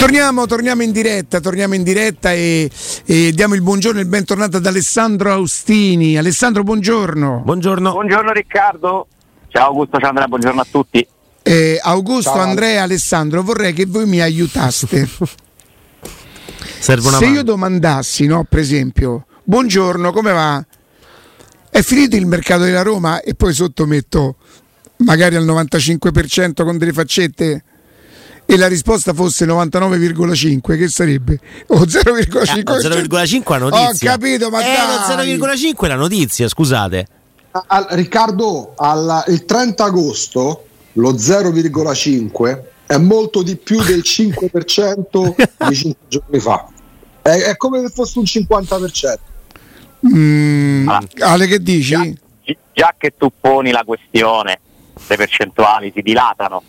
Torniamo, torniamo, in diretta, torniamo in diretta e, e, diamo il buongiorno e il bentornato ad Alessandro Austini. Alessandro, buongiorno. Buongiorno. Buongiorno Riccardo. Ciao Augusto, ciao Andrea, buongiorno a tutti. Eh, Augusto, ciao. Andrea, Alessandro, vorrei che voi mi aiutaste. Serve una Se mano. io domandassi, no, per esempio, buongiorno, come va? È finito il mercato della Roma e poi sotto metto magari al 95% con delle faccette e la risposta fosse 99,5 che sarebbe o 0,5 Eh, 0,5 è la notizia ho capito ma eh, dai. lo 0,5 è la notizia scusate Al- Riccardo, al- il 30 agosto lo 0,5 è molto di più del 5% di 5 giorni fa. È, è come se fosse un 50%. Mm, Ale che dici? Già, già che tu poni la questione, le percentuali si dilatano.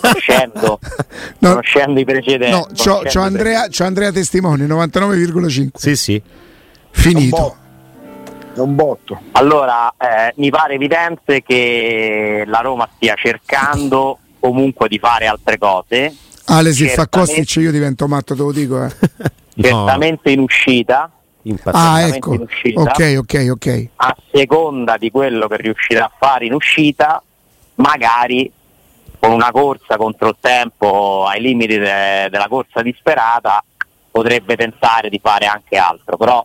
Conoscendo, No. conoscendo i precedenti. no c'ho, c'ho Andrea, c'ho Andrea testimone 99,5 sì sì È un finito botto. È un botto. Allora, eh, mi pare evidente che la Roma stia cercando comunque di fare altre cose, Ale se fa. Kostic io divento matto te lo dico eh. certamente in uscita, ah ecco in uscita. ok ok ok a seconda di quello che riuscirà a fare in uscita, magari con una corsa contro il tempo ai limiti de- della corsa disperata potrebbe tentare di fare anche altro, però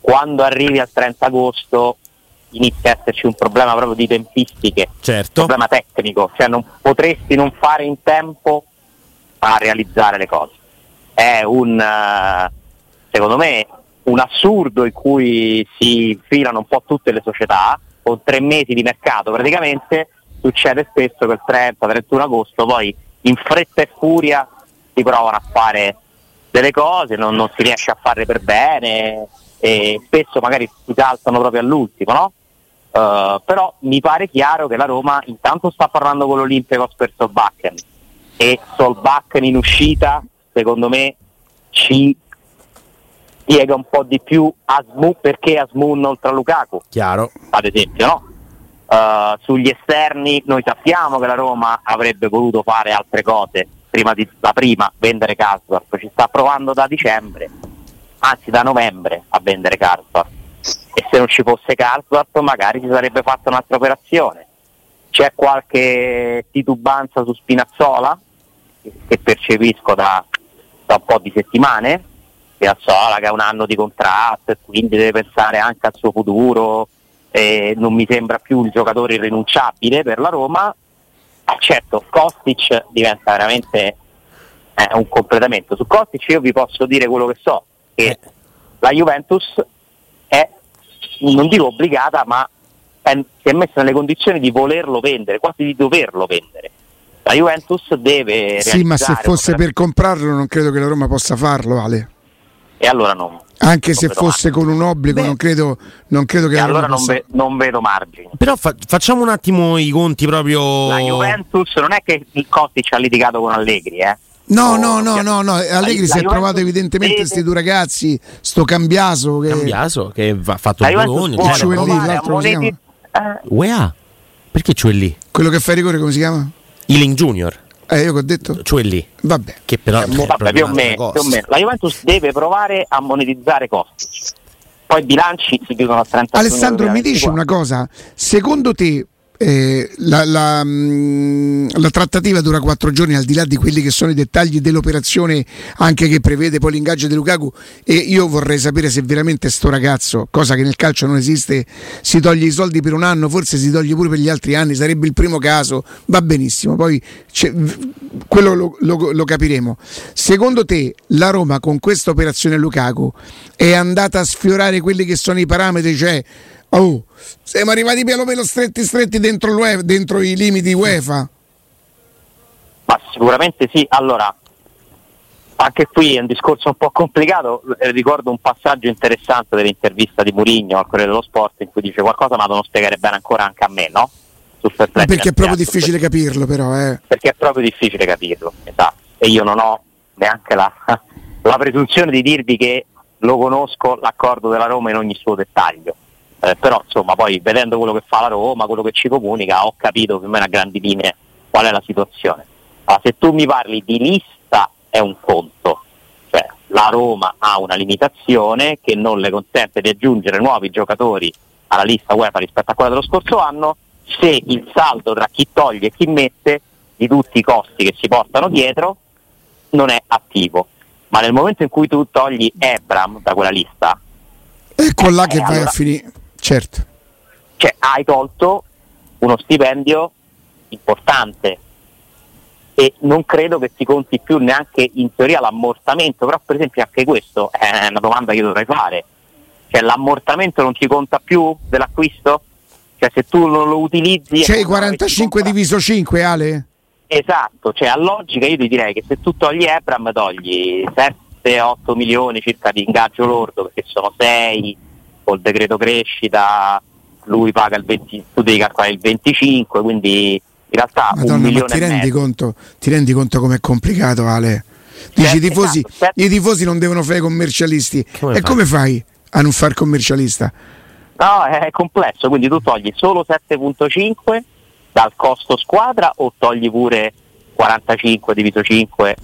quando arrivi al 30 agosto inizia a esserci un problema proprio di tempistiche, un certo. problema tecnico, cioè non potresti non fare in tempo a realizzare le cose. È un, eh, secondo me, un assurdo in cui si infilano un po' tutte le società, con tre mesi di mercato praticamente, succede spesso che il 30-31 agosto poi in fretta e furia si provano a fare delle cose, non, non si riesce a farle per bene e spesso magari si saltano proprio all'ultimo, no? Uh, però mi pare chiaro che la Roma intanto sta parlando con l'Olimpicos per Solbakken e Solbakken in uscita secondo me ci spiega un po' di più Asmu perché Asmun oltre a Lukaku chiaro ad esempio no? Uh, sugli esterni noi sappiamo che la Roma avrebbe voluto fare altre cose prima di la prima vendere Karsdorp ci sta provando da dicembre anzi da novembre a vendere Karsdorp e se non ci fosse Karsdorp magari si sarebbe fatta un'altra operazione. C'è qualche titubanza su Spinazzola che percepisco da, da un po' di settimane. Spinazzola che ha un anno di contratto e quindi deve pensare anche al suo futuro e non mi sembra più il giocatore irrinunciabile per la Roma. Ah, certo Kostic diventa veramente eh, un completamento. Su Kostic io vi posso dire quello che so che Eh. la Juventus è non dico obbligata ma è, si è messa nelle condizioni di volerlo vendere quasi di doverlo vendere. La Juventus deve sì ma se fosse per comprarlo non credo che la Roma possa farlo Ale e allora non anche se non vedo fosse con un obbligo Beh. non credo, non credo che e allora non, ve- non vedo margini però fa- facciamo un attimo i conti proprio la Juventus non è che il Kostic ha litigato con Allegri eh No, Oh, no, no, cioè, no, no, Allegri si è trovato evidentemente questi due ragazzi, sto Cambiaso che Cambiaso che va- ha fatto il Bologna Cioè, a l'altro come si moneti- eh, UEA perché Ciuelli? quello che fa rigore come si chiama? Ealing Junior Eh, io che ho detto? Ciuelli Vabbè. che però è Vabbè, proprio più o, meno, più o meno. La Juventus deve provare a monetizzare Kostic. Poi i bilanci si chiudono a 30 Alessandro, mi dici una cosa? Secondo te eh, la, la, mh, la trattativa dura quattro giorni al di là di quelli che sono i dettagli dell'operazione anche che prevede poi l'ingaggio di Lukaku e io vorrei sapere se veramente sto ragazzo, cosa che nel calcio non esiste, si toglie i soldi per un anno, forse si toglie pure per gli altri anni, sarebbe il primo caso, va benissimo, poi quello lo, lo- lo capiremo. Secondo te la Roma con questa operazione Lukaku è andata a sfiorare quelli che sono i parametri, cioè Oh, siamo arrivati piano piano stretti stretti dentro, dentro i limiti UEFA. Ma sicuramente sì. Allora, anche qui è un discorso un po' complicato. Eh, Ricordo un passaggio interessante dell'intervista di Murigno al Corriere dello Sport in cui dice qualcosa ma devono spiegare bene ancora anche a me, no? Perché è proprio difficile capirlo, però. Eh. perché è proprio difficile capirlo, esatto. E io non ho neanche la, la presunzione di dirvi che lo conosco l'accordo della Roma in ogni suo dettaglio. Eh, però insomma poi vedendo quello che fa la Roma, quello che ci comunica, ho capito più o meno a grandi linee qual è la situazione. Allora, se tu mi parli di lista è un conto. Cioè, la Roma ha una limitazione che non le consente di aggiungere nuovi giocatori alla lista UEFA rispetto a quella dello scorso anno se il saldo tra chi toglie e chi mette di tutti i costi che si portano dietro non è attivo. Ma nel momento in cui tu togli Ebram da quella lista, Ecco là Eh, che vai allora- a finire. Certo. cioè, hai tolto uno stipendio importante e non credo che si conti più neanche in teoria l'ammortamento, però per esempio anche questo è una domanda che io dovrei fare. Cioè l'ammortamento non ti conta più dell'acquisto? Cioè se tu non lo utilizzi... Eh, 45 compra- diviso 5, Ale? Esatto, cioè a logica io ti direi che se tu togli Ebram togli 7-8 milioni circa di ingaggio lordo perché sono 6 col decreto crescita lui paga il 20, tu devi calcolare il 25 quindi in realtà un Madonna, ma ti rendi mezzo conto? Ti rendi conto com'è complicato, Ale? Dici Certo, i tifosi, esatto, certo. i tifosi non devono fare i commercialisti. Come e fai? come fai a non far commercialista? no è complesso quindi tu togli solo 7.5 dal costo squadra o togli pure 45 diviso 5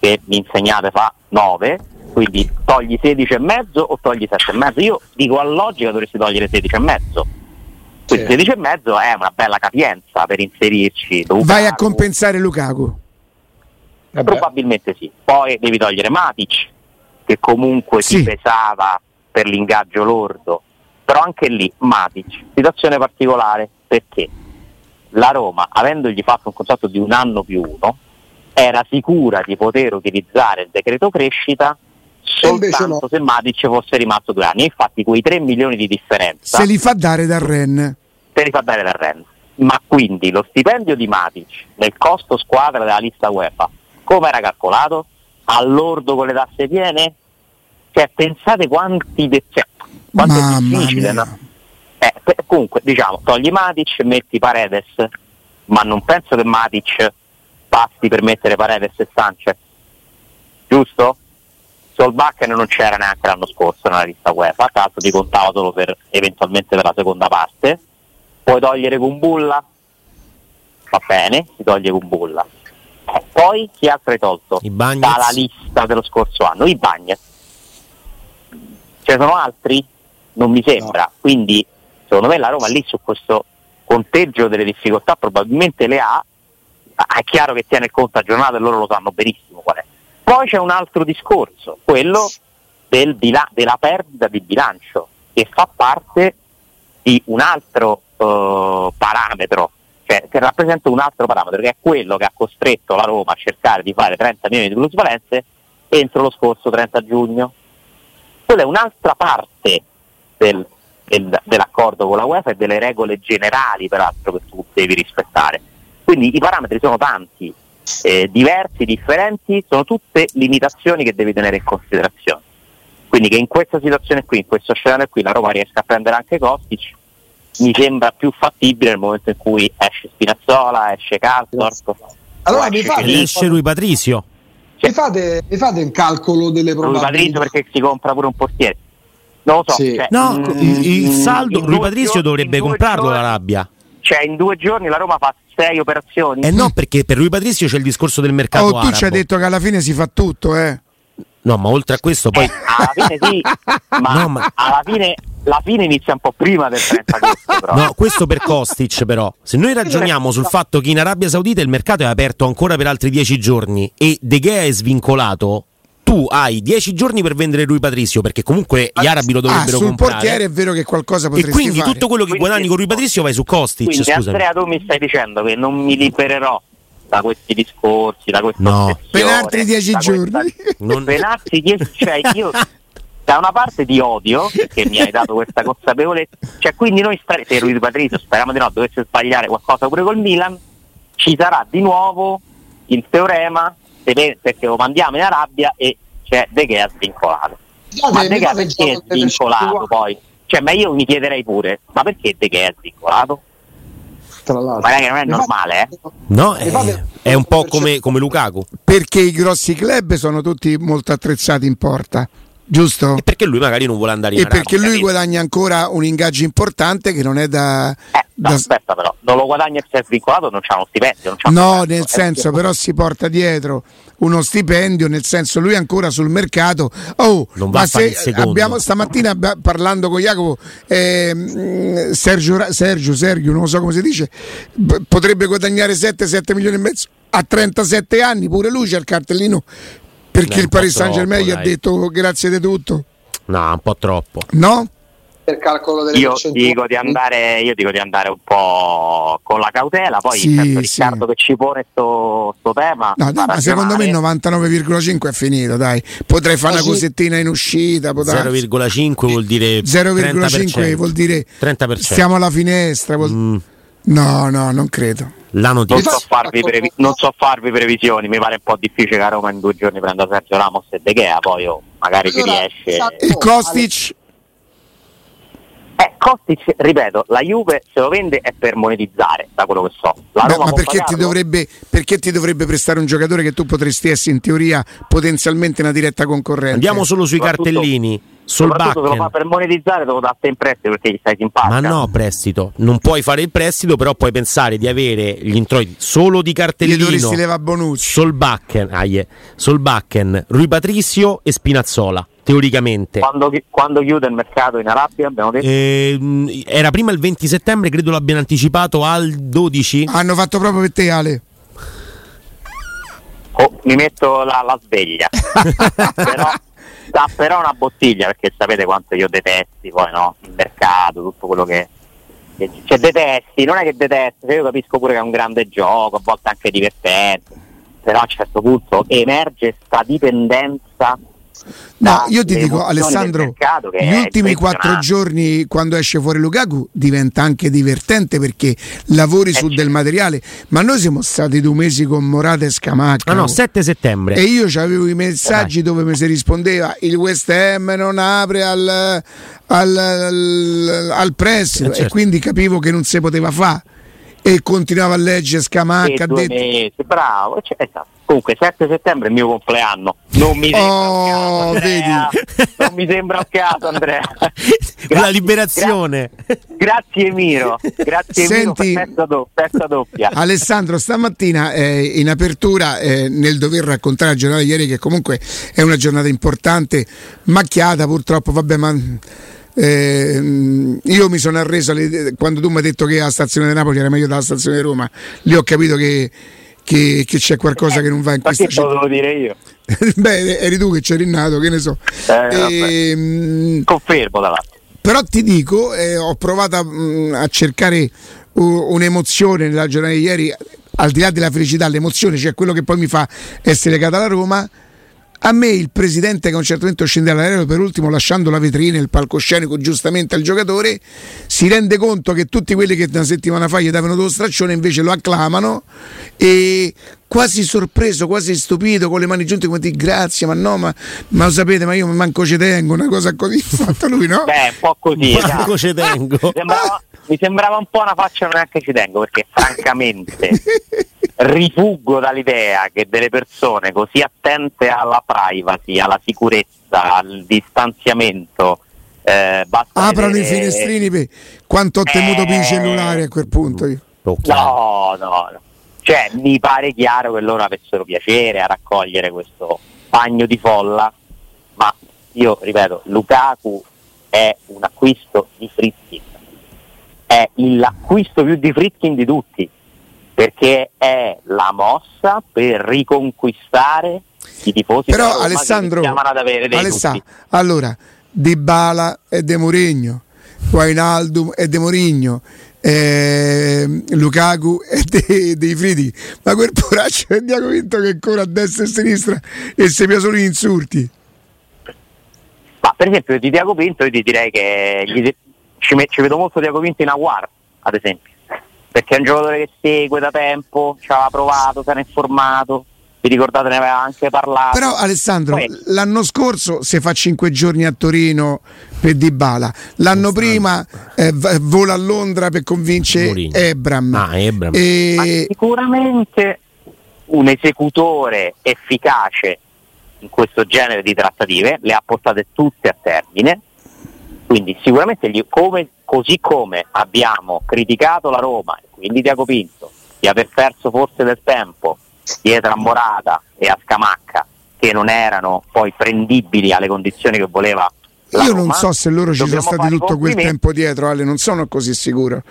che mi insegnate fa 9 quindi togli 16 e mezzo o togli 7 e mezzo io dico a logica dovresti togliere 16 e mezzo quindi Sì. 16 e mezzo è una bella capienza per inserirci Lukaku. Vai a compensare Lukaku. Vabbè. probabilmente sì poi devi togliere Matic che comunque Sì. si pesava per l'ingaggio lordo però anche lì Matic situazione particolare perché la Roma avendogli fatto un contratto di un anno più uno era sicura di poter utilizzare il decreto crescita soltanto no. se Matic fosse rimasto due anni infatti quei 3 milioni di differenza Se li fa dare dal Ren. te li fa dare dal Rennes. Ma quindi lo stipendio di Matic nel costo squadra della lista UEFA, come era calcolato? All'ordo con le tasse piene? Cioè, pensate quanti de- cioè, quanto è Mamma difficile, mia. no? Eh, comunque, diciamo, togli Matic, metti Paredes, ma non penso che Matic basti per mettere Paredes e Sanchez, giusto? Solbakken non c'era neanche l'anno scorso nella lista UEFA, tra l'altro ti contava solo per eventualmente per la seconda parte. Puoi togliere Kumbulla? Va bene, si toglie Kumbulla. Eh, Poi chi altro hai tolto? I Bagnets. Dalla lista dello scorso anno, i Bagnets. Ce ne sono altri? Non mi sembra. Quindi secondo me la Roma lì su questo conteggio delle difficoltà probabilmente le ha. È chiaro che tiene conto a giornata e loro lo sanno benissimo qual è. Poi c'è un altro discorso, quello del bila- della perdita di bilancio, che fa parte di un altro eh, parametro, cioè che rappresenta un altro parametro, che è quello che ha costretto la Roma a cercare di fare 30 milioni di plusvalenze entro lo scorso 30 giugno. Quella è un'altra parte del- del- dell'accordo con la UEFA e delle regole generali, peraltro, che tu devi rispettare. Quindi i parametri sono tanti, eh, diversi, differenti, sono tutte limitazioni che devi tenere in considerazione. Quindi che in questa situazione qui, in questo scenario qui, la Roma riesca a prendere anche Kostic, mi sembra più fattibile nel momento in cui esce Spinazzola, esce Calzorp, Allora esce fate. Esce lui Patrizio. mi fate, mi fate un calcolo delle Rui Patrizio probabilità? perché si compra pure un portiere. Non lo so. Sì. cioè, No, mm, il, il saldo, lui Patrizio dovrebbe comprarlo giorni- la rabbia. Cioè, in due giorni la Roma fa sei operazioni. Eh no, perché per lui Patrizio c'è il discorso del mercato Oh, tu arabo. ci hai detto che alla fine si fa tutto, eh. No, ma oltre a questo poi... Eh, alla fine sì, ma, No, ma- alla fine la fine inizia un po' prima del 30 agosto. Però. No, questo per Kostic però. Se noi ragioniamo sul fatto che in Arabia Saudita il mercato è aperto ancora per altri 10 giorni e De Gea è svincolato, tu hai 10 giorni per vendere lui Patrizio perché comunque gli arabi lo Ah, dovrebbero sul comprare. portiere è vero che qualcosa e potresti quindi fare. tutto quello che Quindi- guadagni con lui Patrizio vai su Kostic, Quindi scusami. Andrea tu mi stai dicendo che non mi libererò da questi discorsi, da questa No. Per altri dieci da questa- giorni. Non- Per altri dieci, cioè io da una parte ti odio che mi hai dato questa consapevolezza, cioè quindi noi stare, se Rui Patrizio speriamo di no dovesse sbagliare qualcosa pure col Milan, ci sarà di nuovo il teorema perché lo mandiamo in Arabia e c'è De Gea svincolato. Ma De Gea perché è svincolato 150, poi? Cioè, ma io mi chiederei pure, ma perché De Gea è svincolato? Tra l'altro. Magari non è normale, eh? No, è, è un po' come, come Lukaku. Perché i grossi club sono tutti molto attrezzati in porta. Giusto? E perché lui magari non vuole andare in E perché Arabia. lui guadagna ancora un ingaggio importante che non è da... Eh, no, da- aspetta però, non lo guadagna e si è svincolato, non c'ha uno stipendio. Non c'ha No, un nel Eh, senso però si porta dietro uno stipendio, nel senso lui è ancora sul mercato. Oh, Non va ma se abbiamo stamattina parlando con Jacopo, ehm, Sergio, Sergio, Sergio, non lo so come si dice, potrebbe guadagnare 7-7 milioni e mezzo a 37 anni, pure lui c'ha il cartellino perché Beh, il Paris Saint Germain gli ha detto grazie di tutto. No, un po' troppo. No? Per calcolo delle Io dico, di andare, io dico di andare un po' con la cautela, poi Sì, certo sì. Riccardo che ci pone sto, sto tema. No, dai, ma secondo me il ragionare. 99,5 è finito, dai. Potrei fare una cosettina in uscita, darsi. 0,5 vuol dire 0,5 30%. vuol dire 30%. stiamo alla finestra. vuol- Mm, No, no, non credo. la Non notizia. so, farvi previ- non so farvi previsioni, mi pare un po' difficile che a Roma in due giorni prenda Sergio Ramos e De Gea, poi oh, magari ci Allora, riesce. sa- Il Kostic, Eh, Kostic, ripeto, la Juve se lo vende è per monetizzare, da quello che so. La beh, Roma ma perché ti, dovrebbe, perché ti dovrebbe prestare un giocatore che tu potresti essere in teoria potenzialmente una diretta concorrente? Andiamo solo sui cartellini. Sul Soprattutto se lo fa per monetizzare te lo dà in prestito perché gli stai simpatico. Ma no, prestito. Non puoi fare il prestito, però puoi pensare di avere gli introiti solo di Gli cartellino. dovresti leva Bonucci. Sul backen, aie, sul backen, Rui Patricio e Spinazzola, teoricamente. Quando, quando chiude il mercato in Arabia abbiamo detto Ehm, era prima il 20 settembre, credo l'abbiano anticipato al 12. Hanno fatto proprio per te, Ale. oh, mi metto la, la sveglia. però, dà però una bottiglia perché sapete quanto io detesti poi no? il mercato, tutto quello che, che cioè detesti, non è che detesti, cioè io capisco pure che è un grande gioco, a volte anche divertente, però a un certo punto emerge sta dipendenza No, io ti dico, Alessandro, gli ultimi quattro giorni quando esce fuori Lukaku diventa anche divertente perché lavori su certo. del materiale, ma noi siamo stati due mesi con Morata e Scamacca. Ah no, oh. 7 settembre. E io avevo i messaggi dove mi si rispondeva il West Ham non apre al, al, al, al prestito Eh, certo. e quindi capivo che non si poteva fare e continuavo a leggere Scamacca. e ha due detto, mesi, bravo. cioè, esatto. Comunque 7 settembre è il mio compleanno. Non mi sembra Oh, un caso, Andrea. Non mi sembra un caso, Andrea. La Grazie, liberazione. gra- grazie Miro. Grazie Senti- Miro, festa, do- festa doppia. Alessandro, stamattina eh, in apertura eh, nel dover raccontare la giornata di ieri, che comunque è una giornata importante, macchiata purtroppo, vabbè, ma eh, io mi sono arreso alle- quando tu mi hai detto che la stazione di Napoli era meglio della stazione di Roma, lì ho capito che, che- che c'è qualcosa che non va in Ma questa che te lo città. devo dire io? Beh, eri tu che c'eri nato, che ne so. vabbè. Ehm, Confermo davanti. però ti dico, eh, ho provato a, mm, a cercare un'emozione nella giornata di ieri, al di là della felicità, l'emozione, cioè quello che poi mi fa essere legato alla Roma. A me il presidente che a un certo momento scende dall'aereo per ultimo lasciando la vetrina, il palcoscenico giustamente al giocatore, si rende conto che tutti quelli che una settimana fa gli davano dello straccione invece lo acclamano e quasi sorpreso, quasi stupito, con le mani giunte come dire grazie, ma no, ma, ma lo sapete, ma io manco ci tengo, una cosa così ha fatto lui, no? Beh, un po' così. Manco esatto. ci tengo. Sembrava, mi sembrava un po' una faccia non neanche ci tengo perché francamente rifuggo dall'idea che delle persone così attente alla privacy, alla sicurezza, al distanziamento eh, basta Aprono i vedere- finestrini per quanto ho temuto per i Eh. cellulari a quel punto. io. No, no, no. Cioè, mi pare chiaro che loro avessero piacere a raccogliere questo bagno di folla, ma io ripeto, Lukaku è un acquisto di Fritkin. È l'acquisto più di Fritkin di tutti, perché è la mossa per riconquistare i tifosi Però Roma che Alessandro, iniziavano ad avere dei Alessa- dubbi. allora, Di Bala e De Mourinho, Wijnaldum e De Mourinho, eh, Lukaku e De, dei Fridi, ma quel poraccio è Diaco Vinto che corre a destra e a sinistra e si piace solo gli insulti. Ma per esempio di Diaco Pinto io ti direi che gli- ci, me- ci vedo molto Diaco Pinto in Aguar, ad esempio, perché è un giocatore che segue da tempo, ci aveva provato, si era informato, vi ricordate ne aveva anche parlato. Però Alessandro, Poi- l'anno scorso si fa 5 giorni a Torino per Dybala, l'anno prima eh, vola a Londra per convincere. Ebram. Ah, Ebram. Ma E, sicuramente un esecutore efficace in questo genere di trattative, le ha portate tutte a termine, quindi sicuramente gli, come, così come abbiamo criticato la Roma, quindi Diaco Pinto, di aver perso forse del tempo dietro a Morata e a Scamacca, che non erano poi prendibili alle condizioni che voleva la Io Roma, non so se loro ci sono stati tutto quel tempo dietro, Ale, non sono così sicuro.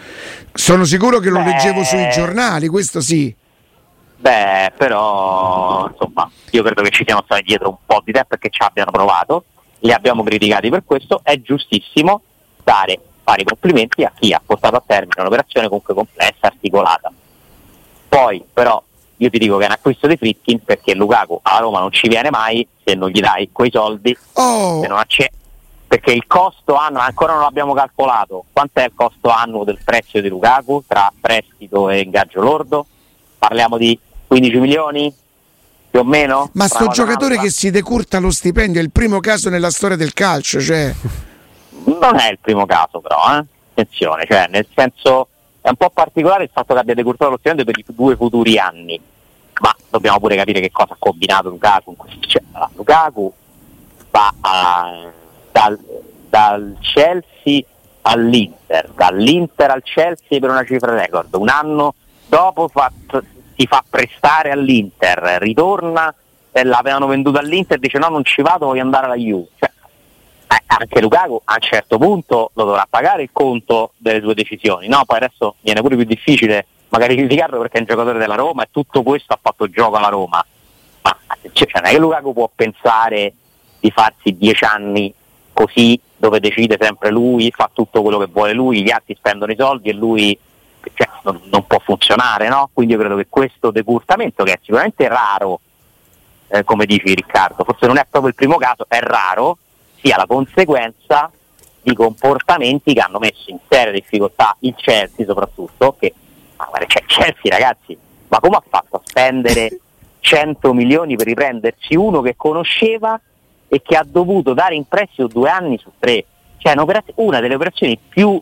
Sono sicuro che lo Beh. leggevo sui giornali, questo sì. Beh, però insomma, io credo che ci siano stati dietro un po' di tempo che ci abbiano provato, li abbiamo criticati per questo, è giustissimo dare fare i complimenti a chi ha portato a termine un'operazione comunque complessa, articolata. Poi però io ti dico che è un acquisto di Fritkin perché Lukaku a Roma non ci viene mai se non gli dai quei soldi, Oh, se non acce- perché il costo annuo ancora non l'abbiamo calcolato. Quanto è il costo annuo del prezzo di Lukaku tra prestito e ingaggio lordo? Parliamo di 15 milioni più o meno? ma sto giocatore che si decurta lo stipendio è il primo caso nella storia del calcio, cioè non è il primo caso però, eh? attenzione, cioè nel senso è un po' particolare il fatto che abbia decurtato lo stipendio per i due futuri anni, ma dobbiamo pure capire che cosa ha combinato Lukaku cioè, Lukaku va a- dal, dal Chelsea all'Inter, dall'Inter al Chelsea per una cifra record, un anno dopo fa- si fa prestare all'Inter, ritorna e l'avevano venduto all'Inter dice no non ci vado, voglio andare alla Juve. Cioè, eh, anche Lukaku a un certo punto lo dovrà pagare il conto delle sue decisioni, no? Poi adesso viene pure più difficile magari criticarlo perché è un giocatore della Roma e tutto questo ha fatto gioco alla Roma. Ma cioè, non è che Lukaku può pensare di farsi dieci anni così dove decide sempre lui, fa tutto quello che vuole lui, gli altri spendono i soldi e lui cioè, non, non può funzionare, no? Quindi io credo che questo decurtamento, che è sicuramente raro, eh, come dici Riccardo, forse non è proprio il primo caso, è raro, sia la conseguenza di comportamenti che hanno messo in seria difficoltà il Chelsea soprattutto, che ma guarda, cioè, Chelsea ragazzi, ma come ha fatto a spendere 100 milioni per riprendersi uno che conosceva e che ha dovuto dare in prestito due anni su tre? Cioè una delle operazioni più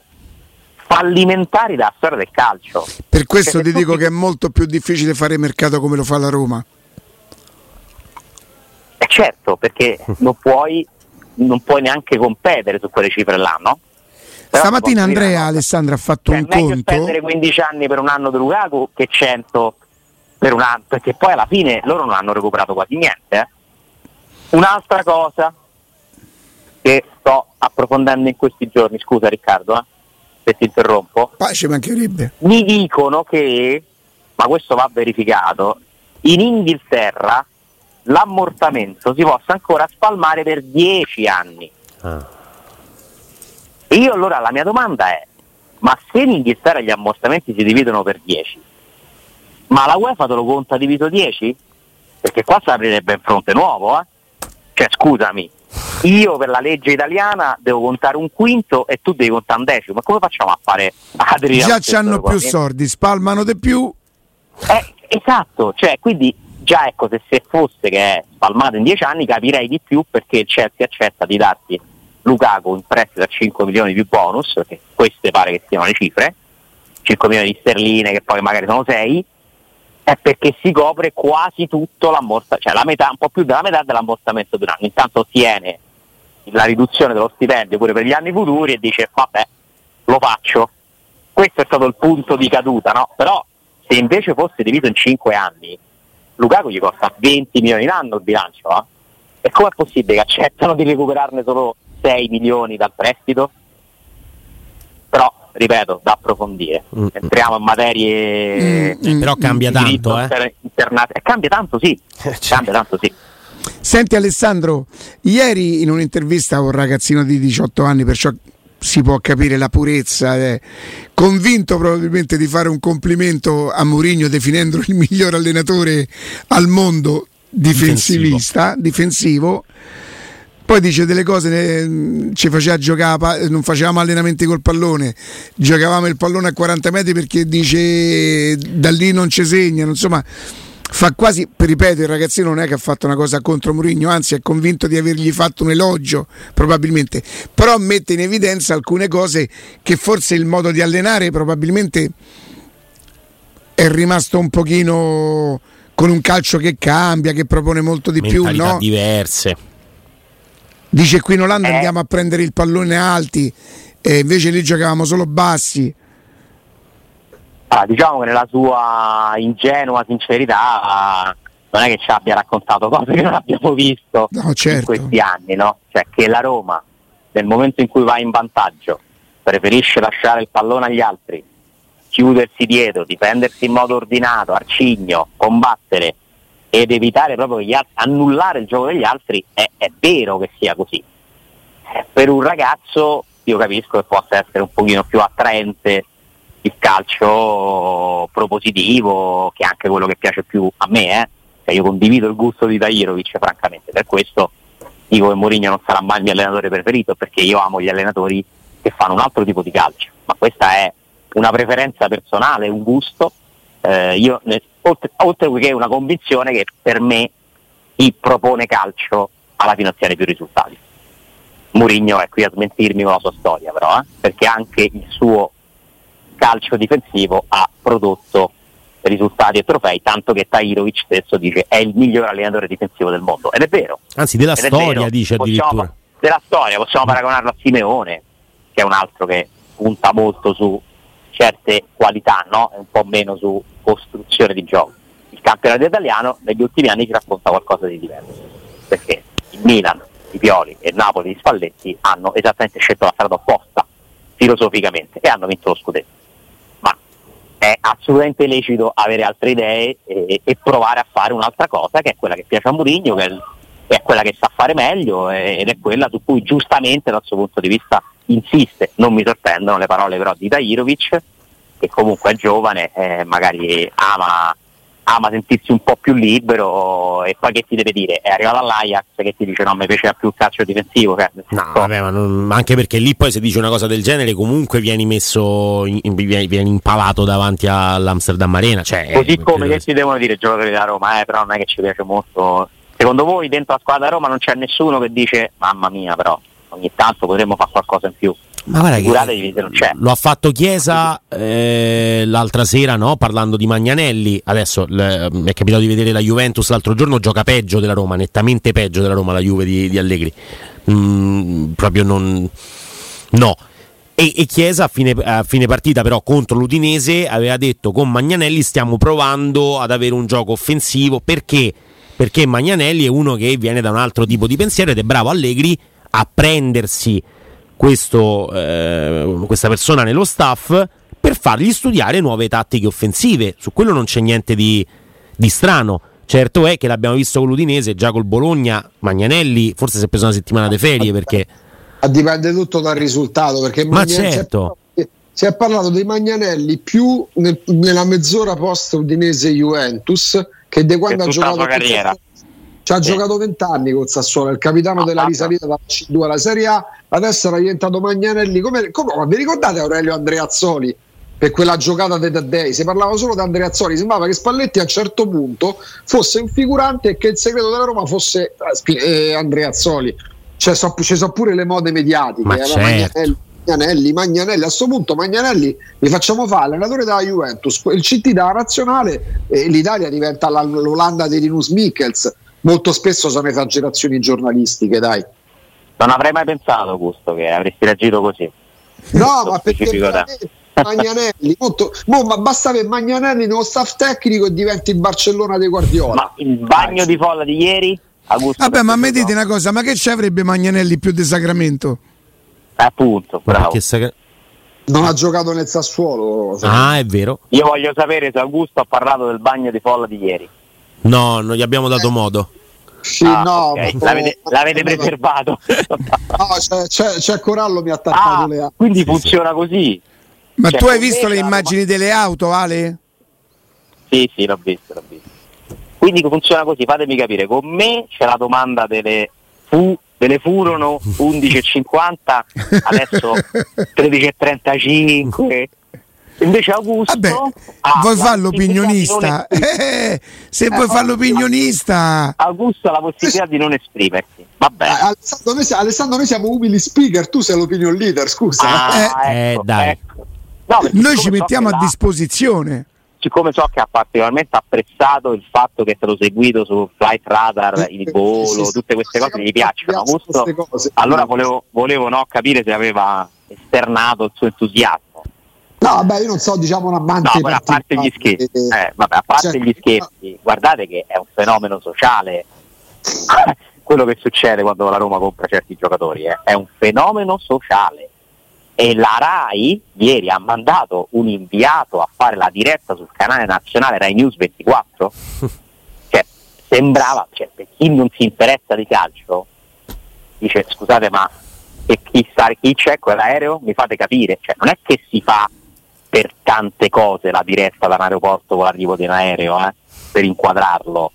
fallimentari della storia del calcio. per questo ti dico tutti- che è molto più difficile fare mercato come lo fa la Roma. Eh certo, perché non puoi, non puoi neanche competere su quelle cifre là, no? Però Stamattina Andrea. Alessandra ha fatto Cioè, un è meglio conto. spendere 15 anni per un anno di Lukaku che 100 per un anno, perché poi alla fine loro non hanno recuperato quasi niente. eh. Un'altra cosa che sto approfondendo in questi giorni, scusa Riccardo, eh, se ti interrompo, Ma ci mancherebbe. mi dicono che, ma questo va verificato, in Inghilterra l'ammortamento si possa ancora spalmare per 10 anni. Ah. E io allora la mia domanda è, ma se in Inghilterra gli ammortamenti si dividono per 10, ma la UEFA te lo conta diviso 10? Perché qua si aprirebbe un fronte nuovo, eh? Cioè scusami, io per la legge italiana devo contare un quinto e tu devi contare un decimo, ma come facciamo a fare aderire Già stesso c'hanno più soldi, spalmano di più. Eh, esatto, cioè quindi già ecco se, se fosse che è spalmato in 10 anni capirei di più perché il Chelsea accetta di darti Lukaku in prestito a 5 milioni più bonus, perché queste pare che siano le cifre, 5 milioni di sterline che poi magari sono 6, è perché si copre quasi tutto l'ammortamento, cioè la metà, un po' più della metà dell'ammortamento di un anno. Intanto ottiene la riduzione dello stipendio pure per gli anni futuri e dice vabbè, lo faccio. Questo è stato il punto di caduta, no? Però se invece fosse diviso in 5 anni, Lukaku gli costa 20 milioni l'anno il bilancio, eh? E com'è possibile che accettano di recuperarne solo 6 milioni dal prestito? Ripeto, da approfondire. Mm. Entriamo in materie Mm, mm, Però cambia tanto, eh. inter- internazionale. E cambia tanto, sì. certo. Cambia tanto, sì. Senti Alessandro, ieri in un'intervista a un ragazzino di 18 anni, perciò si può capire la purezza, eh, convinto probabilmente di fare un complimento a Mourinho definendolo il miglior allenatore al mondo difensivista, difensivo. Poi dice delle cose, ci faceva giocare, non facevamo allenamenti col pallone, giocavamo il pallone a 40 metri perché dice da lì non ci segnano, insomma fa quasi, ripeto, il ragazzino non è che ha fatto una cosa contro Mourinho, anzi è convinto di avergli fatto un elogio, probabilmente, però mette in evidenza alcune cose che forse il modo di allenare probabilmente è rimasto un pochino con un calcio che cambia, che propone molto di più, Mentalità no? diverse. Dice qui in Olanda Eh. andiamo a prendere il pallone alti e invece lì giocavamo solo bassi. Allora, diciamo che nella sua ingenua sincerità non è che ci abbia raccontato cose che non abbiamo visto No, in certo. questi anni, no? Cioè che la Roma nel momento in cui va in vantaggio preferisce lasciare il pallone agli altri, chiudersi dietro, difendersi in modo ordinato, arcigno, combattere ed evitare proprio gli altri, annullare il gioco degli altri, è, è vero che sia così. Eh, Per un ragazzo io capisco che possa essere un pochino più attraente il calcio propositivo, che è anche quello che piace più a me, eh. Cioè, io condivido il gusto di Dairovic, francamente, per questo dico che Mourinho non sarà mai il mio allenatore preferito, perché io amo gli allenatori che fanno un altro tipo di calcio, ma questa è una preferenza personale, un gusto, eh, io, oltre, oltre che una convinzione che per me chi propone calcio alla fine ottiene più risultati. Mourinho è qui a smentirmi con la sua storia però, eh, perché anche il suo calcio difensivo ha prodotto risultati e trofei, tanto che Tahirovic stesso dice è il miglior allenatore difensivo del mondo. Ed è vero. Anzi, della storia vero. dice Possiamo addirittura. pa- della storia, possiamo paragonarlo a Simeone, che è un altro che punta molto su certe qualità, no? Un po' meno su costruzione di gioco. Il campionato italiano negli ultimi anni ci racconta qualcosa di diverso, perché il Milan, i Pioli e Napoli di Spalletti hanno esattamente scelto la strada opposta filosoficamente e hanno vinto lo scudetto. Ma è assolutamente lecito avere altre idee e, e provare a fare un'altra cosa che è quella che piace a Mourinho, che che è quella che sa fare meglio ed è quella su cui giustamente dal suo punto di vista insiste. Non mi sorprendono le parole però di Tahirovic, che comunque è giovane, eh, magari ama, ama sentirsi un po' più libero e poi che ti deve dire? È arrivato all'Ajax che ti dice no, mi piaceva più il calcio difensivo. Cioè, No, vabbè, ma non- anche perché lì poi se dici una cosa del genere comunque vieni messo, in- in- vieni, impalato davanti all'Amsterdam Arena. Cioè, Così eh, come credo- che si devono dire i giocatori della Roma, eh, però non è che ci piace molto. Secondo voi dentro la squadra Roma non c'è nessuno che dice mamma mia però ogni tanto potremmo fare qualcosa in più. Ma guarda Figuratevi se non c'è. Lo ha fatto Chiesa eh, l'altra sera, no? parlando di Magnanelli. Adesso l- mi è capitato di vedere la Juventus l'altro giorno, gioca peggio della Roma, nettamente peggio della Roma la Juve di, di Allegri. Mm, proprio non... No. E, e Chiesa a fine, a fine partita però contro l'Udinese aveva detto con Magnanelli stiamo provando ad avere un gioco offensivo perché? Perché Magnanelli è uno che viene da un altro tipo di pensiero ed è bravo Allegri a prendersi questo, eh, questa persona nello staff per fargli studiare nuove tattiche offensive. Su quello non c'è niente di, di strano. Certo è che l'abbiamo visto con l'Udinese, già col Bologna, Magnanelli forse si è preso una settimana di ferie perché Dipende tutto dal risultato, perché Ma Magna- certo. si è- parlato dei Magnanelli più nel- nella mezz'ora post Udinese Juventus che di quando ha la giocato con carriera. Sassuolo. Ci ha Sì. giocato vent'anni con Sassuolo, il capitano della Ah, risalita dalla C2 alla Serie A, adesso era diventato Magnanelli. Come, come- ma vi ricordate Aurelio Andreazzoli? Per quella giocata dei Taddei si parlava solo di Andreazzoli, sembrava che Spalletti a un certo punto fosse un figurante e che il segreto della Roma fosse eh, eh, Andreazzoli. Cioè, so- ci sono pure le mode mediatiche. Ma eh, certo. Magnanelli, Magnanelli, Magnanelli. A questo punto, Magnanelli li facciamo fare allenatore della Juventus, il CT della nazionale e l'Italia diventa la- l'Olanda di Linus Michels. Molto spesso sono esagerazioni giornalistiche, dai. Non avrei mai pensato, Augusto, che avresti reagito così. No, ma perché Magnanelli, molto, mo, ma basta avere Magnanelli nello staff tecnico e diventi il Barcellona dei Guardiola. Ma il bagno di folla di ieri, Augusto. Vabbè, ma mi dite una cosa, ma che ci avrebbe Magnanelli più di Sacramento? Appunto, bravo. Perché sa- non ha giocato nel Sassuolo. Ah, è vero. Io voglio sapere se Augusto ha parlato del bagno di folla di ieri. No, non gli abbiamo dato modo. Sì, Ah, no, ok. ma- l'avete, l'avete preservato. No, c'è, c'è, c'è Corallo mi ha attaccato ah, le a- quindi funziona così. Ma Cioè, tu hai visto le immagini delle auto, Ale? Sì, sì, l'ho visto, l'ho visto. Quindi funziona così, fatemi capire, con me c'è la domanda delle, fu, delle furono 11.50, adesso 13.35. Invece Augusto Vabbè, ha vuoi fare l'opinionista? esprim- Eh, se vuoi fare l'opinionista, Augusto ha la possibilità di non esprimersi. Vabbè. Eh, Alessandro, noi, siamo- Alessandro, noi siamo umili speaker, tu sei l'opinion leader, scusa. Ah, eh, ecco, dai. ecco. No, noi ci so mettiamo che a la- disposizione. siccome so che ha particolarmente apprezzato il fatto che è stato seguito su Flight Radar, il volo, Sì, sì, tutte queste cose gli piacciono, Augusto, allora volevo, volevo no, capire se aveva esternato il suo entusiasmo. No, vabbè, io non so, diciamo un amante No, a parte gli scherzi, eh, vabbè, a parte cioè, gli scherzi, guardate che è un fenomeno sociale quello che succede quando la Roma compra certi giocatori, eh, è un fenomeno sociale. E la RAI ieri ha mandato un inviato a fare la diretta sul canale nazionale Rai News 24. cioè, sembrava, cioè, per chi non si interessa di calcio, dice scusate ma che chi, sta, chi c'è quell'aereo? Mi fate capire, cioè, non è che si fa per tante cose la diretta da un aeroporto con l'arrivo di un aereo, eh, per inquadrarlo.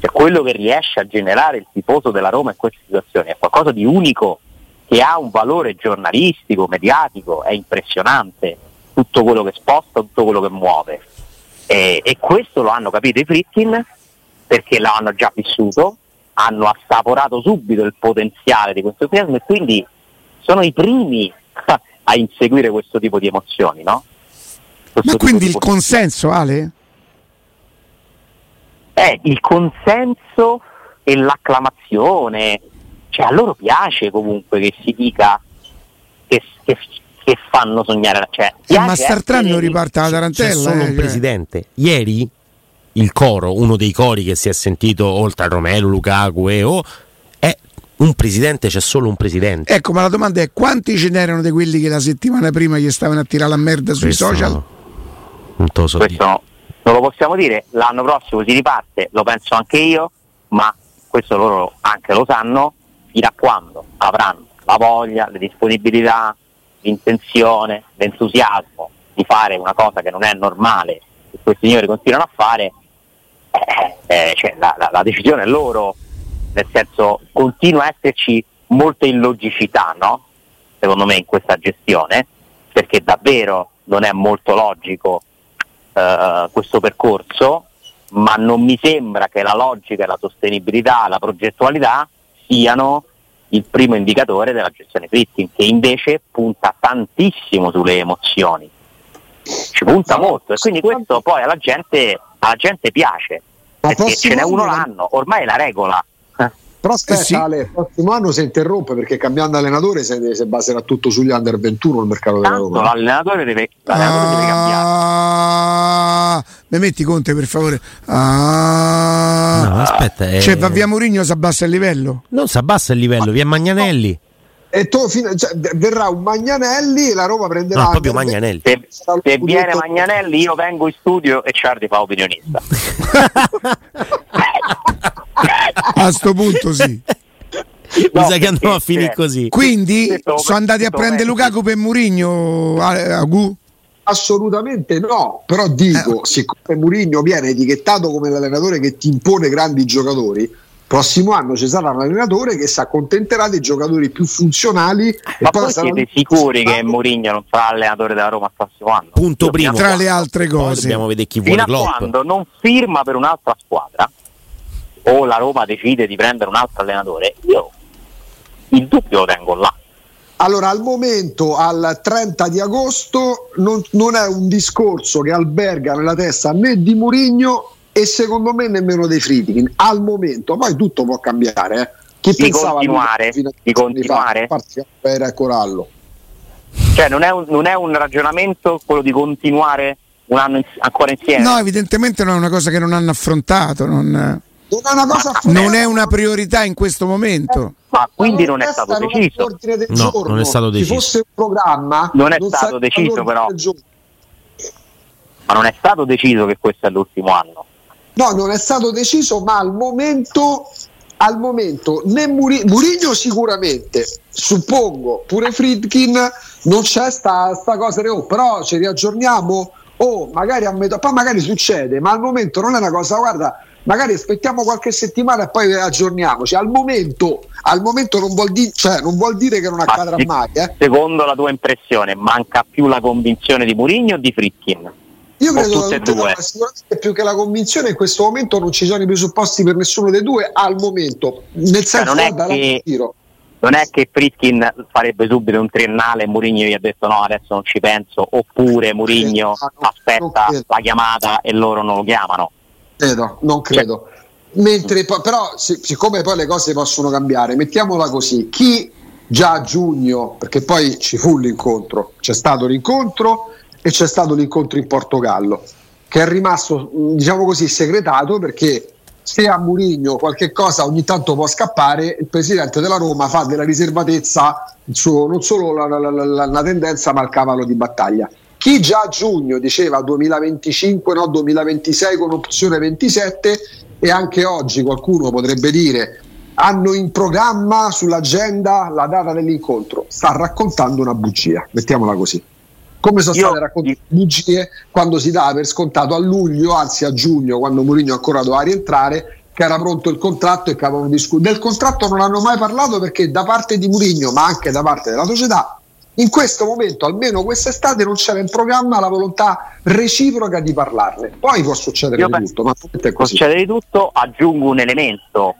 Cioè, quello che riesce a generare il tifoso della Roma in queste situazioni è qualcosa di unico che ha un valore giornalistico, mediatico, è impressionante tutto quello che sposta, tutto quello che muove. E, e questo lo hanno capito i Fritkin perché lo hanno già vissuto, hanno assaporato subito il potenziale di questo entusiasmo e quindi sono i primi a inseguire questo tipo di emozioni, no? Questo Ma quindi di il consenso, Ale? è il consenso e l'acclamazione. Cioè, a loro piace comunque che si dica che, che- che fanno sognare. Cioè, Eh, piace ma Startran non riparta la C'è tarantella. solo eh, un cioè. presidente. Ieri il coro, uno dei cori che si è sentito oltre a Romelu, Lukaku e O, è un presidente, c'è solo un presidente. Ecco, ma la domanda è quanti ce n'erano di quelli che la settimana prima gli stavano a tirare la merda sui Questo social? Non te lo so Questo dire. no, non lo possiamo dire. L'anno prossimo si riparte, lo penso anche io, ma questo loro anche lo sanno, fino a quando avranno la voglia, le disponibilità, l'intenzione, l'entusiasmo di fare una cosa che non è normale, che questi signori continuano a fare, eh, eh, cioè, la, la- la decisione è loro, nel senso continua a esserci molta illogicità, no? secondo me, in questa gestione, perché davvero non è molto logico eh, questo percorso, ma non mi sembra che la logica, la sostenibilità, la progettualità siano il primo indicatore della gestione Fritkin, che invece punta tantissimo sulle emozioni. Ci punta molto e quindi questo poi alla gente, alla gente piace, perché ce n'è uno anno- l'anno, ormai è la regola. Però aspetta, Eh sì. Ale, il prossimo anno si interrompe perché cambiando allenatore si, si baserà tutto sugli under 21 il mercato della Roma. l'allenatore deve, l'allenatore deve cambiare. Ah, mi metti Conte per favore. Ah. No, aspetta, eh, Cioè, va via Mourinho, si abbassa il livello. non si abbassa il livello, via Magnanelli. E tu, fino- cioè, verrà un Magnanelli e la Roma prenderà No, proprio Magnanelli. Se, se viene Magnanelli io vengo in studio e Ciardi fa opinionista. A sto punto sì. No, Mi sa che andremo a finire così. Quindi sono andati a prendere Lukaku per Mourinho, a- Agu? Assolutamente no, però dico, siccome Mourinho viene etichettato come l'allenatore che ti impone grandi giocatori, prossimo anno ci sarà un allenatore che si accontenterà dei giocatori più funzionali e Ma poi siete sicuri che Mourinho non sarà allenatore della Roma il prossimo anno? Punto Io primo. fino a Tra le altre cose. dobbiamo vedere chi Fino vuole a Klopp. quando non firma per un'altra squadra o la Roma decide di prendere un altro allenatore, io il dubbio lo tengo là. Allora, al momento, al 30 di agosto, non, non è un discorso che alberga nella testa né di Mourinho e secondo me nemmeno dei Friedkin. Al momento, poi tutto può cambiare. eh. Chi Di pensava continuare, a di continuare. era e Corallo. Cioè non è un, non è un ragionamento quello di continuare un anno ins- ancora insieme? No, evidentemente non è una cosa che non hanno affrontato, non, Non è una cosa non è una priorità in questo momento. Ma quindi non è stato non deciso. l'ordine del No, giorno. non è stato deciso. Se fosse un programma, Non è stato sarebbe deciso, però. Ma non è stato deciso che questo è l'ultimo anno. No, non è stato deciso, ma al momento, al momento né Muri- Murigno sicuramente, suppongo, pure Friedkin, non c'è sta, sta cosa, di, oh, però ci riaggiorniamo, oh, magari a metà, poi magari succede, ma al momento non è una cosa, guarda, magari aspettiamo qualche settimana e poi aggiorniamoci. Al momento, al momento non, vuol di- cioè, non vuol dire che non accadrà Ma mai. Eh. Secondo la tua impressione, manca più la convinzione di Mourinho o di Fritkin? Io credo che sicuramente più che la convinzione in questo momento non ci sono i presupposti per nessuno dei due al momento, nel senso Cioè, non è che- non è che Fritkin farebbe subito un triennale e Murigno gli ha detto no adesso non ci penso oppure Murigno aspetta la chiamata e loro non lo chiamano credo, non credo. Mentre però siccome poi le cose possono cambiare mettiamola così. Chi già a giugno perché poi ci fu l'incontro c'è stato l'incontro e c'è stato l'incontro in Portogallo che è rimasto diciamo così segretato perché se a Murigno qualche cosa ogni tanto può scappare, il presidente della Roma fa della riservatezza suo, non solo la, la, la, la, tendenza ma il cavallo di battaglia. Chi già a giugno diceva 2025, no 2026 con opzione 27 e anche oggi qualcuno potrebbe dire hanno in programma sull'agenda la data dell'incontro, sta raccontando una bugia, mettiamola così. Come sono state raccontate bugie quando si dava per scontato a luglio, anzi a giugno, quando Mourinho ancora doveva rientrare, che era pronto il contratto e che avevano discusso. Del contratto non hanno mai parlato perché da parte di Mourinho, ma anche da parte della società, in questo momento, almeno quest'estate, non c'era in programma la volontà reciproca di parlarne. Poi può succedere Io di tutto, ma è così. Succede di tutto, aggiungo un elemento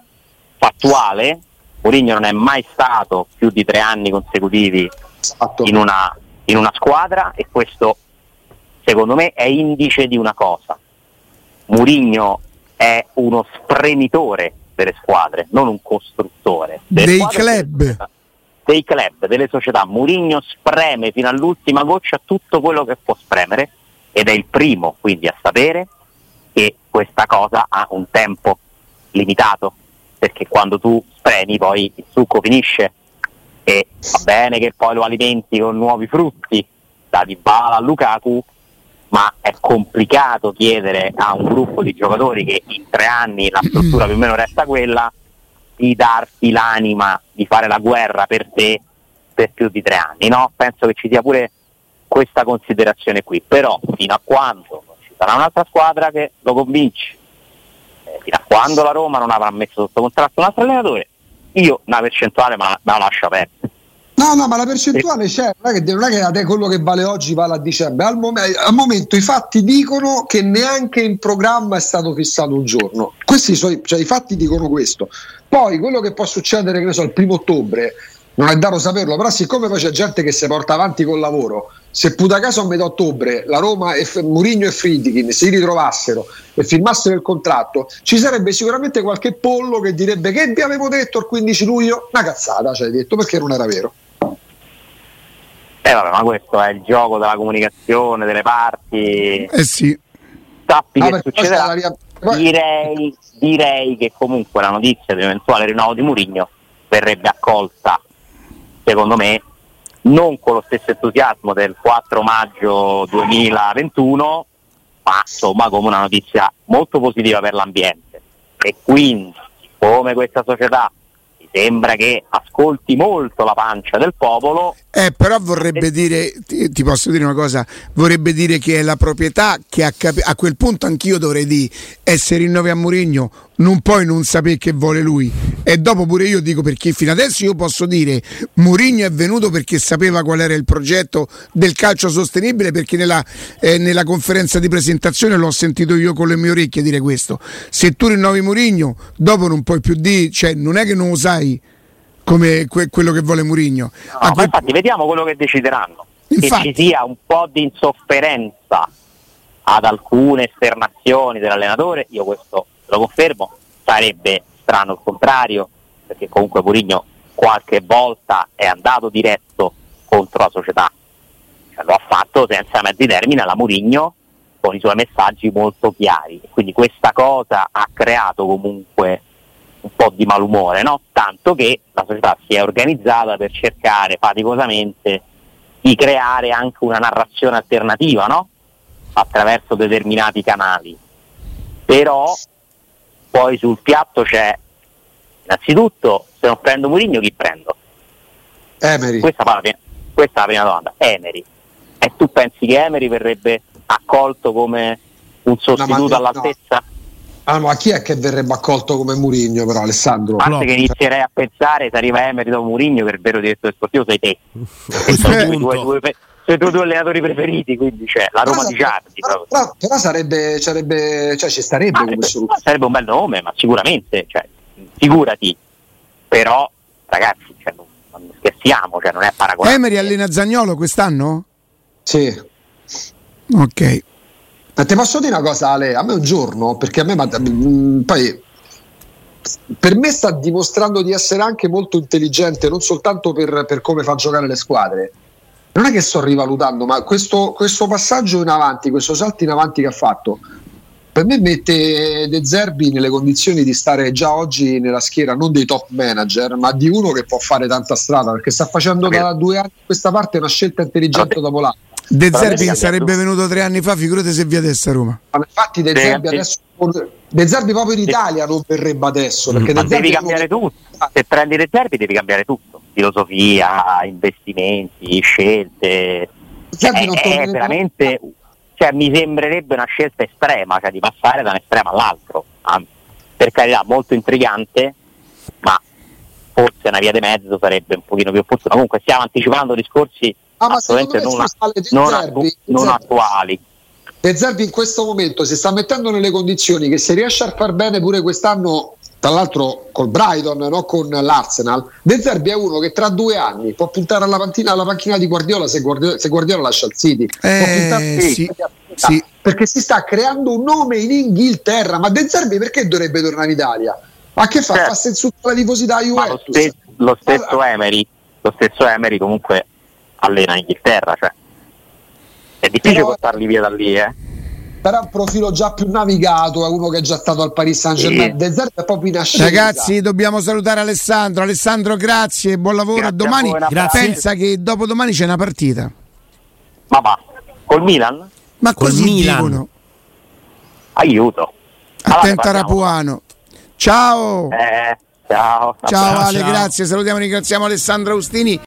fattuale. Mourinho non è mai stato più di tre anni consecutivi esatto. in una in una squadra e questo secondo me è indice di una cosa. Murigno è uno spremitore delle squadre, non un costruttore. Dei club. Dei club, delle società. Murigno spreme fino all'ultima goccia tutto quello che può spremere ed è il primo quindi a sapere che questa cosa ha un tempo limitato, perché quando tu spremi poi il succo finisce e va bene che poi lo alimenti con nuovi frutti, da Dybala a Lukaku, ma è complicato chiedere a un gruppo di giocatori che in tre anni la struttura più o meno resta quella, di darti l'anima di fare la guerra per te per più di tre anni. No? Penso che ci sia pure questa considerazione qui, però fino a quando ci sarà un'altra squadra che lo convince, eh, fino a quando la Roma non avrà messo sotto contratto un altro allenatore, io una percentuale ma la, la lascio aperta. No, no, ma la percentuale e... c'è, non è, che, non è che quello che vale oggi vale a dicembre. Al, mom- al, momento i fatti dicono che neanche in programma è stato fissato un giorno. Questi sono, cioè, i fatti dicono questo. Poi quello che può succedere, che ne so, il primo ottobre, non è dato saperlo, però siccome poi c'è gente che si porta avanti col lavoro, se puta caso a metà ottobre la Roma e F- Murigno e Friedkin si ritrovassero e firmassero il contratto, ci sarebbe sicuramente qualche pollo che direbbe che vi avevo detto il 15 luglio, una cazzata, ci hai detto perché non era vero. Eh vabbè, ma questo è il gioco della comunicazione, delle parti. Eh sì. Sappi ah, che succederà. Ria... Direi, direi che comunque la notizia dell'eventuale rinnovo di Murigno verrebbe accolta, secondo me, non con lo stesso entusiasmo del 4 maggio 2021, ma insomma come una notizia molto positiva per l'ambiente. E quindi, come questa società sembra che ascolti molto la pancia del popolo. Eh, però vorrebbe dire, ti, ti, posso dire una cosa, vorrebbe dire che è la proprietà che a, capi- a quel punto anch'io dovrei dire essere rinnovi a Mourinho non puoi non sapere che vuole lui. E dopo pure io dico perché fino adesso io posso dire Mourinho è venuto perché sapeva qual era il progetto del calcio sostenibile, perché nella, eh, nella conferenza di presentazione l'ho sentito io con le mie orecchie dire questo. Se tu rinnovi Mourinho, dopo non puoi più dire, cioè non è che non lo sai come que- quello che vuole Mourinho. No, que- infatti vediamo quello che decideranno. Infatti. Che ci sia un po' di insofferenza ad alcune esternazioni dell'allenatore, io questo lo confermo, sarebbe strano il contrario, perché comunque Mourinho qualche volta è andato diretto contro la società, cioè, lo ha fatto senza mezzi termini alla Mourinho con i suoi messaggi molto chiari, quindi questa cosa ha creato comunque un po' di malumore, no? tanto che la società si è organizzata per cercare faticosamente di creare anche una narrazione alternativa no? attraverso determinati canali. Però poi sul piatto c'è innanzitutto se non prendo Murigno chi prendo? Emery. Questa, questa, è la prima domanda. Emery. E tu pensi che Emery verrebbe accolto come un sostituto no, all'altezza? No. Ah, ma chi è che verrebbe accolto come Murigno però Alessandro? A parte che inizierei a pensare se arriva Emery dopo Murigno che il vero direttore sportivo sei te. sono due, due, due, i tuoi due allenatori preferiti, quindi c'è la Roma però, di Giardi. Però, però, però, sarebbe, sarebbe, cioè ci starebbe ah, come soluzione. Sarebbe un bel nome, ma sicuramente, cioè, figurati. Però, ragazzi, cioè, non, siamo, cioè non è paragonabile. Emery allena Zagnolo quest'anno? Sì. Ok. Ma ti posso dire una cosa, Ale? A me un giorno, perché a me mh, poi per me sta dimostrando di essere anche molto intelligente, non soltanto per, per come fa giocare le squadre. Non è che sto rivalutando, ma questo, questo passaggio in avanti, questo salto in avanti che ha fatto, per me mette De Zerbi nelle condizioni di stare già oggi nella schiera non dei top manager, ma di uno che può fare tanta strada, perché sta facendo da due anni a questa parte una scelta intelligente dopo l'altra. De Zerbi sarebbe venuto tre anni fa, figurate se via adesso a Roma. Ma infatti De Zerbi adesso De Zerbi proprio in Italia non verrebbe adesso. Perché Ma devi cambiare come... tutto. Se prendi De Zerbi devi cambiare tutto. Filosofia, investimenti, scelte. Cioè, è, è veramente cioè, mi sembrerebbe una scelta estrema, cioè di passare da un estremo all'altro. Anzi, per carità, molto intrigante, ma forse una via di mezzo sarebbe un pochino più opportuna. Comunque stiamo anticipando discorsi ah, assolutamente non, non, attu- non attuali. De Zerbi in questo momento si sta mettendo nelle condizioni che se riesce a far bene pure quest'anno tra l'altro col Brighton, no? con l'Arsenal, De Zerbi è uno che tra due anni può puntare alla, pantina, alla panchina di Guardiola se Guardiola, se Guardiola lascia il City. Eh, sì, sì. Perché si sta creando un nome in Inghilterra, ma De Zerbi perché dovrebbe tornare in Italia? Ma che fa? Certo. Fa senso la tifosità Juventus? Lo, stesso, lo stesso Emery, lo stesso Emery comunque allena in Inghilterra, cioè. è difficile Però... portarli via da lì, eh? però un profilo già più navigato, è uno che è già stato al Paris Saint Germain. Sì. È proprio in ascesa. Ragazzi, dobbiamo salutare Alessandro. Alessandro, grazie, buon lavoro. Grazie domani pensa che dopo domani c'è una partita. Ma va, col Milan? Ma col così Milan. dicono. Aiuto. Attenta allora, Rapuano. Ciao. Eh, ciao. Ciao Ale, ciao. grazie. Salutiamo e ringraziamo Alessandro Austini.